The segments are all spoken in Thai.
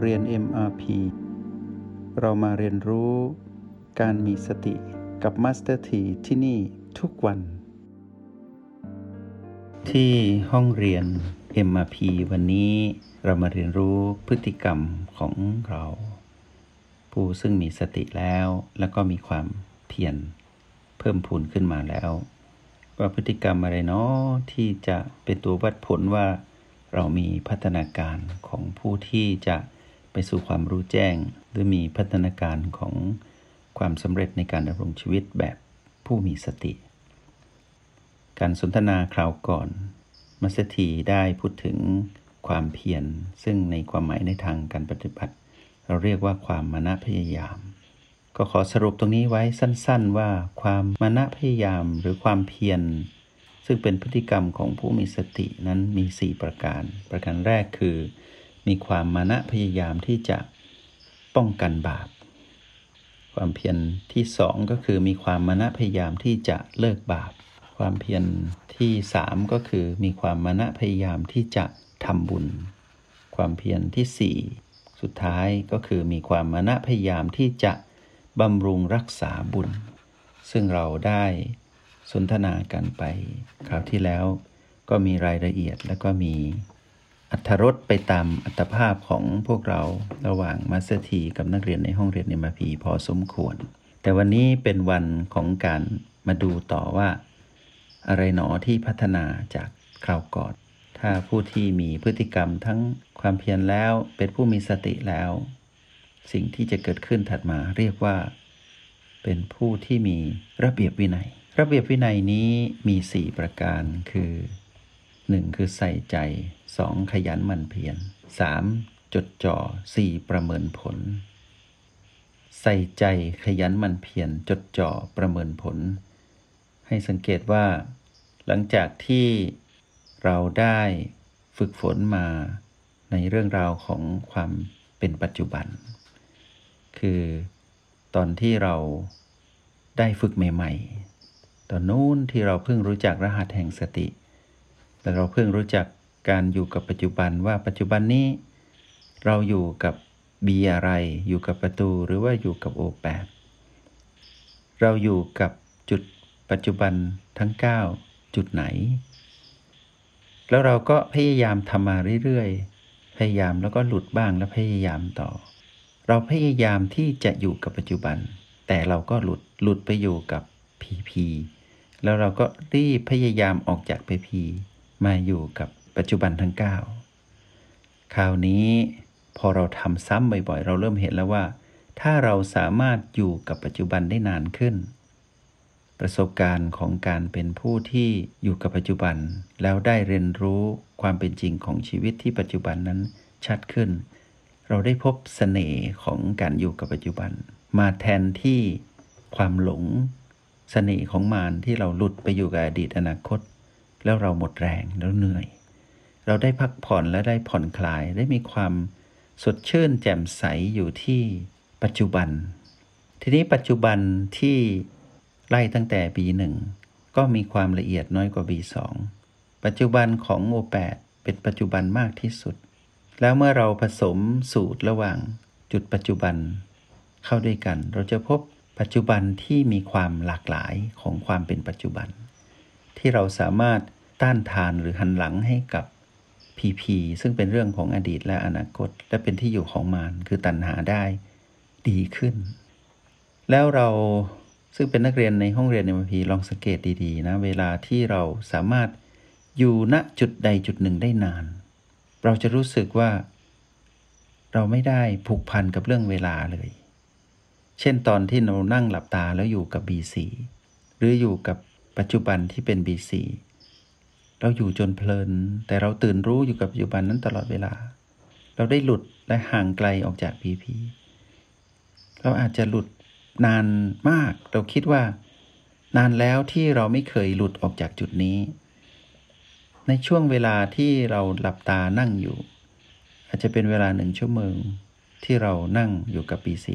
เรียน MRP เรามาเรียนรู้การมีสติกับ Master T ที่ที่นี่ทุกวัน ที่ห้องเรียน MRP วันนี้เรามาเรียนรู้พฤติกรรมของเรา ผู้ซึ่งมีสติแล้วแล้วก็มีความเพียรเพิ่มพูนขึ้นมาแล้ว ว่าพฤติกรรมอะไรเนาะที่จะเป็นตัววัดผลว่าเรามีพัฒนาการของผู้ที่จะ ไปสู่ความรู้แจ้ง หรือมีพัฒนาการของความสำเร็จในการดำรงชีวิตแบบผู้มีสติ การสนทนาคราวก่อน มัสถีได้พูดถึงความเพียรซึ่งในความหมายในทางการปฏิบัติ เราเรียกว่าความมานะพยายาม ก็ขอสรุปตรงนี้ไว้สั้น ๆ ว่าความมานะพยายามหรือความเพียรซึ่งเป็นพฤติกรรมของผู้มีสตินั้นมี 4 ประการ ประการแรกคือ มีความมานะพยายามที่จะป้องกันบาป ความเพียรที่สองก็คือมีความมานะพยายามที่จะเลิกบาป ความเพียรที่สามก็คือมีความมานะพยายามที่จะทำบุญ ความเพียรที่สี่สุดท้ายก็คือมีความมานะพยายามที่จะบำรุงรักษาบุญ ซึ่งเราได้สนทนากันไป คราวที่แล้วก็มีรายละเอียดแล้วก็มี อรรถรสไปตามอัตภาพของพวกเราระหว่างมาสเตอร์ทีกับนักเรียนในห้องเรียน MRP พอสมควร แต่วันนี้เป็นวันของการมาดูต่อว่า อะไรหนอที่พัฒนาจากคราวก่อน ถ้าผู้ที่มีพฤติกรรมทั้งความเพียรแล้วเป็นผู้มีสติแล้ว สิ่งที่จะเกิดขึ้นถัดมาเรียกว่า เป็นผู้ที่มีระเบียบวินัย ระเบียบวินัยนี้มี 4 ประการคือ 1. คือใส่ใจ 2. ขยันหมั่นเพียร 3. จดจ่อ 4. ประเมินผล ใส่ใจขยันหมั่นเพียรจดจ่อประเมินผล ให้สังเกตว่า หลังจากที่เราได้ฝึกฝนมาในเรื่องราวของความเป็นปัจจุบัน คือตอนที่เราได้ฝึกใหม่ตอนนู้นที่เราเพิ่งรู้จักรหัสแห่งสติ แต่เราเพิ่งรู้จักการอยู่กับปัจจุบันว่าปัจจุบันนี้ เราอยู่กับบีอะไรอยู่กับประตูหรือว่าอยู่กับโอแปดเราอยู่กับจุดปัจจุบันทั้ง 9 จุดไหน แล้วเราก็พยายามทำมาเรื่อยๆ พยายามแล้วก็หลุดบ้างแล้วพยายามต่อ เราพยายามที่จะอยู่กับปัจจุบัน แต่เราก็หลุดหลุดไปอยู่กับพีพีแล้วเราก็รีบพยายามออกจากไปพี มาอยู่กับปัจจุบันทั้ง 9 คราวนี้พอเราทำซ้ำบ่อยๆ เราเริ่มเห็นแล้วว่า ถ้าเราสามารถอยู่กับปัจจุบันได้นานขึ้น ประสบการณ์ของการเป็นผู้ที่อยู่กับปัจจุบัน แล้วได้เรียนรู้ความเป็นจริงของชีวิตที่ปัจจุบันนั้นชัดขึ้น เราได้พบสเสน่ห์ของการอยู่กับปัจจุบัน มาแทนที่ความหลงเสน่ห์ของมารที่เราหลุดไปอยู่กับอดีตอนาคต แล้วเราหมดแรงแล้วเหนื่อย เราได้พักผ่อนและได้ผ่อนคลายได้มีความสดชื่นแจ่มใสอยู่ที่ปัจจุบัน ทีนี้ปัจจุบันที่ไล่ตั้งแต่ปีหนึ่งก็มีความละเอียดน้อยกว่าปีสองปัจจุบันของโอแปดเป็นปัจจุบันมากที่สุด แล้วเมื่อเราผสมสูตรระหว่างจุดปัจจุบันเข้าด้วยกัน เราจะพบปัจจุบันที่มีความหลากหลายของความเป็นปัจจุบัน ที่เราสามารถต้านทานหรือหันหลังให้กับพีพีซึ่งเป็นเรื่องของอดีตและอนาคต และเป็นที่อยู่ของมารคือตัณหาได้ดีขึ้น แล้วเราซึ่งเป็นนักเรียนในห้องเรียนในมพีลองสังเกตดีๆนะเวลาที่เราสามารถอยู่ณจุดใดจุดหนึ่งได้นาน เราจะรู้สึกว่า เราไม่ได้ผูกพันกับเรื่องเวลาเลย เช่นตอนที่เรานั่งหลับตาแล้วอยู่กับ B4 หรืออยู่กับ ปัจจุบันที่เป็น B4 เราอยู่จนเพลิน แต่เราตื่นรู้อยู่กับปัจจุบันนั้นตลอดเวลา เราได้หลุดและห่างไกลออกจาก BP เราอาจจะหลุดนานมาก เราคิดว่า นานแล้วที่เราไม่เคยหลุดออกจากจุดนี้ ในช่วงเวลาที่เราหลับตานั่งอยู่ อาจจะเป็นเวลาหนึ่งชั่วโมงที่เรานั่งอยู่กับ B4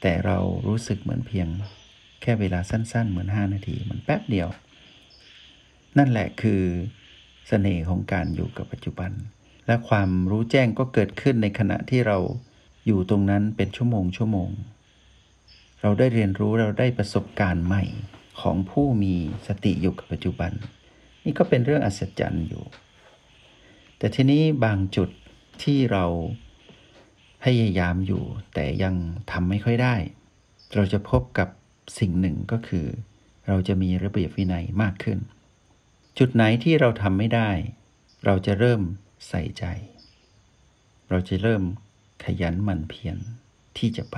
แต่เรารู้สึกเหมือนเพียง แค่เวลาสั้น ๆ เหมือน 5 นาที มันแป๊บเดียว นั่นแหละคือเสน่ห์ของการอยู่กับปัจจุบัน และความรู้แจ้งก็เกิดขึ้นในขณะที่เราอยู่ตรงนั้นเป็นชั่วโมงชั่วโมง เราได้เรียนรู้เราได้ประสบการณ์ใหม่ของผู้มีสติอยู่กับปัจจุบัน นี่ก็เป็นเรื่องอัศจรรย์อยู่ แต่ทีนี้บางจุดที่เราพยายามอยู่ แต่ยังทำไม่ค่อยได้ เราจะพบกับ สิ่งหนึ่งก็คือ เราจะมีระเบียบวินัยมากขึ้น จุดไหนที่เราทำไม่ได้ เราจะเริ่มใส่ใจ เราจะเริ่มขยันหมั่นเพียรที่จะไป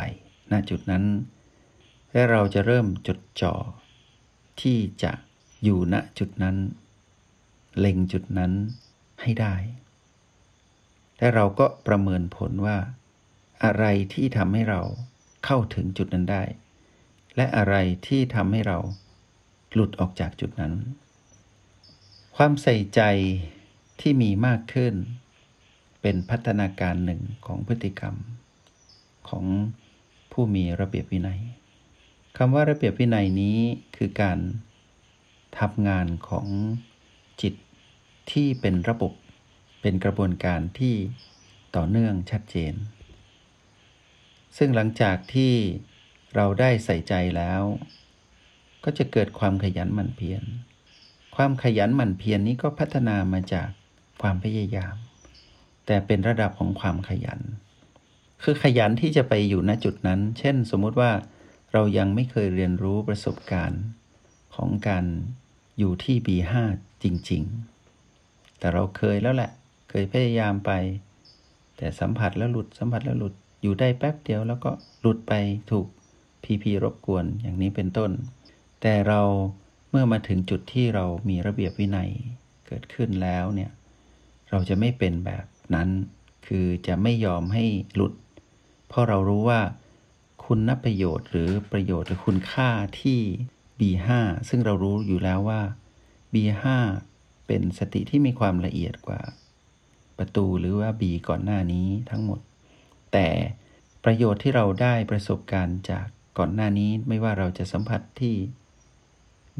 ณจุดนั้น และเราจะเริ่มจดจ่อที่จะอยู่ณจุดนั้น เล็งจุดนั้นให้ได้ และเราก็ประเมินผลว่า อะไรที่ทำให้เราเข้าถึงจุดนั้นได้ และอะไรที่ทำให้เราหลุดออกจากจุดนั้น ความใส่ใจที่มีมากขึ้น เป็นพัฒนาการหนึ่งของพฤติกรรม ของผู้มีระเบียบวินัยคำว่าระเบียบวินัยนี้คือการทำงานของจิตที่เป็นระบบ เป็นกระบวนการที่ต่อเนื่องชัดเจน ซึ่งหลังจากที่ เราได้ใส่ใจแล้ว ก็จะเกิดความขยันหมั่นเพียร ความขยันหมั่นเพียรนนี้ก็พัฒนามาจากความพยายาม แต่เป็นระดับของความขยัน คือขยันที่จะไปอยู่ณจุดนั้น เช่น สมมุติว่าเรายังไม่เคยเรียนรู้ประสบการณ์ของการอยู่ที่ B5 จริง ๆ แต่เราเคยแล้วแหละ เคยพยายามไป แต่สัมผัสแล้วหลุด สัมผัสแล้วหลุด อยู่ได้แป๊บเดียวแล้วก็หลุดไปถูก พีพีรบกวนอย่างนี้เป็นต้น แต่เราเมื่อมาถึงจุดที่เรามีระเบียบวินัยเกิดขึ้นแล้วเนี่ยเราจะไม่เป็นแบบนั้น คือจะไม่ยอมให้หลุด เพราะเรารู้ว่าคุณนประโยชน์หรือประโยชน์หรือคุณค่าที่ B5 ซึ่งเรารู้อยู่แล้วว่า B5 เป็นสติที่มีความละเอียดกว่า ประตูหรือว่า B ก่อนหน้านี้ทั้งหมด แต่ประโยชน์ที่เราได้ประสบการณ์จาก ก่อนหน้านี้ไม่ว่าเราจะสัมผัสที่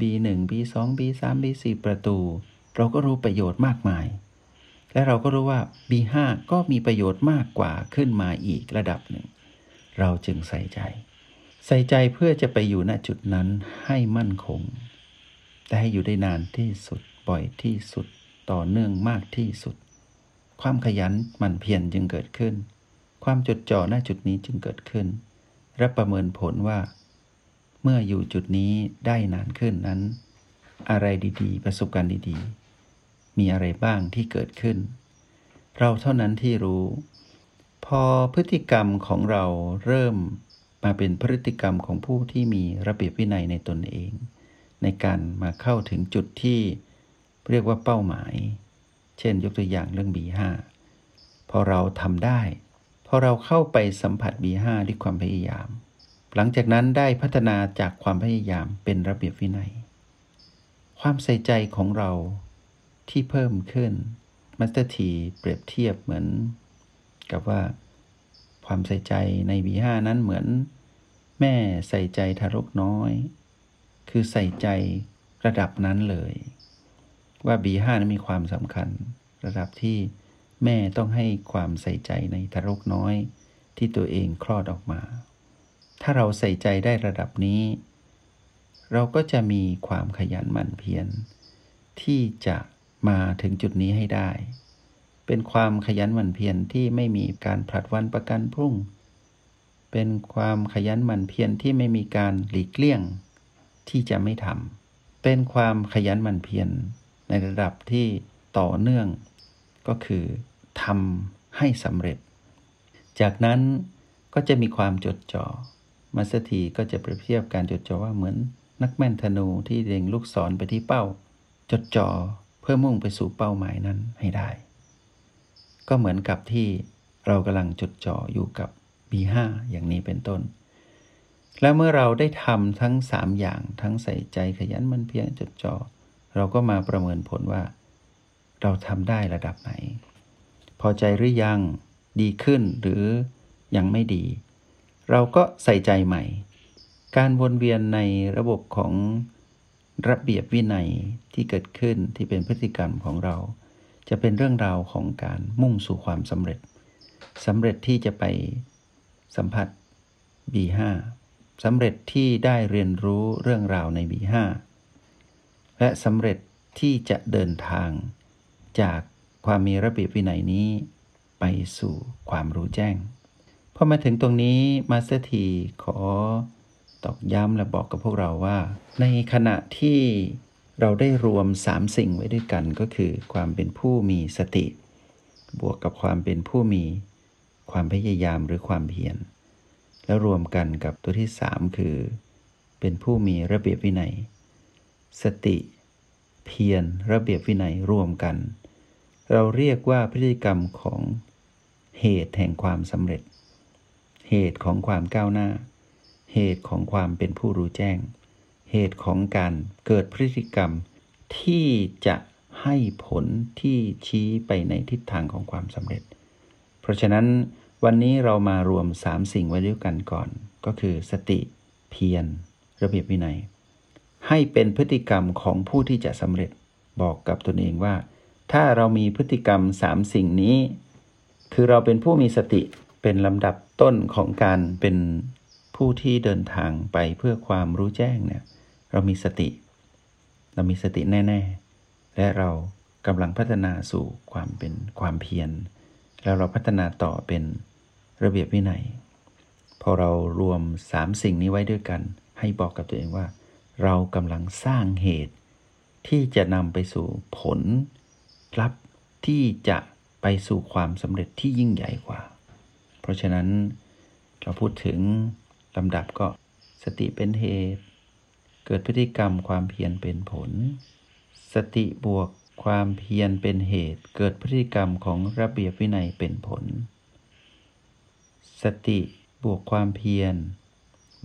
B1 B2 B3 B4 ประตู เราก็รู้ประโยชน์มากมาย และเราก็รู้ว่า B5 ก็มีประโยชน์มากกว่าขึ้นมาอีกระดับหนึ่ง เราจึงใส่ใจ ใส่ใจเพื่อจะไปอยู่ณจุดนั้นให้มั่นคงแต่ให้อยู่ได้นานที่สุดบ่อยที่สุดต่อเนื่องมากที่สุด ความขยันหมั่นเพียรจึงเกิดขึ้น ความจดจ่อณจุดนี้จึงเกิดขึ้น และประเมินผลว่า เมื่ออยู่จุดนี้ได้นานขึ้นนั้น อะไรดีๆ ประสบการณ์ดีๆ มีอะไรบ้างที่เกิดขึ้น เราเท่านั้นที่รู้ พอพฤติกรรมของเราเริ่มมาเป็นพฤติกรรมของผู้ที่มีระเบียบวินัยในตนเอง ในการมาเข้าถึงจุดที่เรียกว่าเป้าหมาย เช่นยกตัวอย่างเรื่อง B5 พอเราทำได้ พอเราเข้าไปสัมผัส B5 ด้วยความพยายาม หลังจากนั้นได้พัฒนาจากความพยายามเป็นระเบียบวินัย ความใส่ใจของเราที่เพิ่มขึ้นมัสเตอร์ทีเปรียบเทียบเหมือน กับว่า ความใส่ใจใน B5 นั้นเหมือน แม่ใส่ใจทารกน้อย คือใส่ใจระดับนั้นเลย ว่า B5 นั้นมีความสำคัญ ระดับที่ แม่ต้องให้ความใส่ใจในทารกน้อย ที่ตัวเองคลอดออกมา ถ้าเราใส่ใจได้ระดับนี้ เราก็จะมีความขยันหมั่นเพียรที่จะมาถึงจุดนี้ให้ได้ เป็นความขยันหมั่นเพียรที่ไม่มีการผลัดวันประกันพรุ่ง เป็นความขยันหมั่นเพียรที่ไม่มีการหลีกเลี่ยง ที่จะไม่ทำเป็นความขยันหมั่นเพียรในระดับที่ต่อเนื่อง ก็คือทำให้สำเร็จ จากนั้นก็จะมีความจดจ่อมาสถีก็จะเปรียบเทียบการจดจ่อว่าเหมือนนักแม่นธนูที่เล็งลูกศรไปที่เป้า จดจ่อเพื่อมุ่งไปสู่เป้าหมายนั้นให้ได้ ก็เหมือนกับที่เรากำลังจดจ่ออยู่กับ B5 อย่างนี้เป็นต้น และเมื่อเราได้ทำทั้ง 3 อย่างทั้งใส่ใจขยันมันเพียงจดจ่อเราก็มาประเมินผลว่า เราทำได้ระดับไหน พอใจหรือยังดีขึ้นหรือยังไม่ดี เราก็ใส่ใจใหม่ การวนเวียนในระบบของระเบียบวินัยที่เกิดขึ้นที่เป็นพฤติกรรมของเรา จะเป็นเรื่องราวของการมุ่งสู่ความสำเร็จสำเร็จที่จะไปสัมผัส B5 สำเร็จที่ได้เรียนรู้เรื่องราวใน B5 และสำเร็จที่จะเดินทาง จากความมีระเบียบวินัยนี้ไปสู่ความรู้แจ้งพอมาถึงตรงนี้มาสเตอร์ทีขอตอกย้ำและบอกกับพวกเราว่า ในขณะที่เราได้รวมสามสิ่งไว้ด้วยกันก็คือ ความเป็นผู้มีสติ บวกกับความเป็นผู้มีความพยายามหรือความเพียรแล้วรวมกันกับตัวที่สามคือ เป็นผู้มีระเบียบวินัย สติ เพียรระเบียบวินัยรวมกัน เราเรียกว่าพฤติกรรมของเหตุแห่งความสำเร็จ เหตุของความก้าวหน้า เหตุของความเป็นผู้รู้แจ้ง เหตุของการเกิดพฤติกรรมที่จะให้ผลที่ชี้ไปในทิศทางของความสำเร็จ เพราะฉะนั้นวันนี้เรามารวมสามสิ่งไว้ด้วยกันก่อน ก็คือสติเพียรระเบียบวินัย ให้เป็นพฤติกรรมของผู้ที่จะสำเร็จบอกกับตนเองว่า ถ้าเรามีพฤติกรรมสามสิ่งนี้ คือเราเป็นผู้มีสติเป็นลำดับต้นของการเป็นผู้ที่เดินทางไปเพื่อความรู้แจ้งเนี่ย เรามีสติ เรามีสติแน่ ๆ และเรากำลังพัฒนาสู่ความเป็นความเพียร แล้วเราพัฒนาต่อเป็นระเบียบวินัย พอเรารวมสามสิ่งนี้ไว้ด้วยกัน ให้บอกกับตัวเองว่า เรากำลังสร้างเหตุที่จะนำไปสู่ผล ลัพธ์ที่จะไปสู่ความสำเร็จที่ยิ่งใหญ่กว่า เพราะฉะนั้นเราพูดถึงลำดับก็สติเป็นเหตุ เกิดพฤติกรรมความเพียรเป็นผล สติบวกความเพียรเป็นเหตุ เกิดพฤติกรรมของระเบียบวินัยเป็นผล สติบวกความเพียร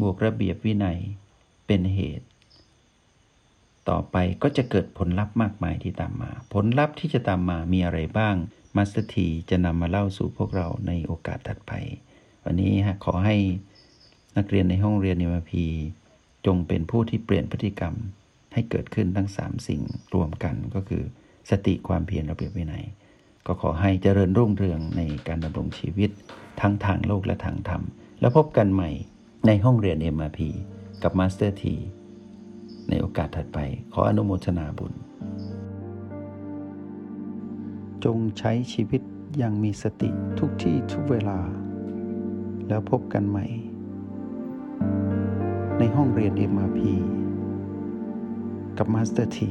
บวกระเบียบวินัยเป็นเหตุ ต่อไปก็จะเกิดผลลัพธ์มากมายที่ตามมา ผลลัพธ์ที่จะตามมามีอะไรบ้าง มาสเตอร์ทีจะนำมาเล่าสู่พวกเราในโอกาสถัดไป วันนี้ขอให้นักเรียนในห้องเรียน MRP จงเป็นผู้ที่เปลี่ยนพฤติกรรมให้เกิดขึ้นทั้ง 3 สิ่งรวมกันก็คือ สติความเพียรระเบียบวินัย ก็ขอให้เจริญรุ่งเรืองในการดำรงชีวิต ทั้งทางโลกและทางธรรม แล้วพบกันใหม่ในห้องเรียน MRP กับมาสเตอร์ที ในโอกาสถัดไป ขออนุโมทนาบุญ จงใช้ชีวิตอย่างมีสติทุกที่ทุกเวลา แล้วพบกันใหม่ ในห้องเรียน MRP กับมาสเตอร์ที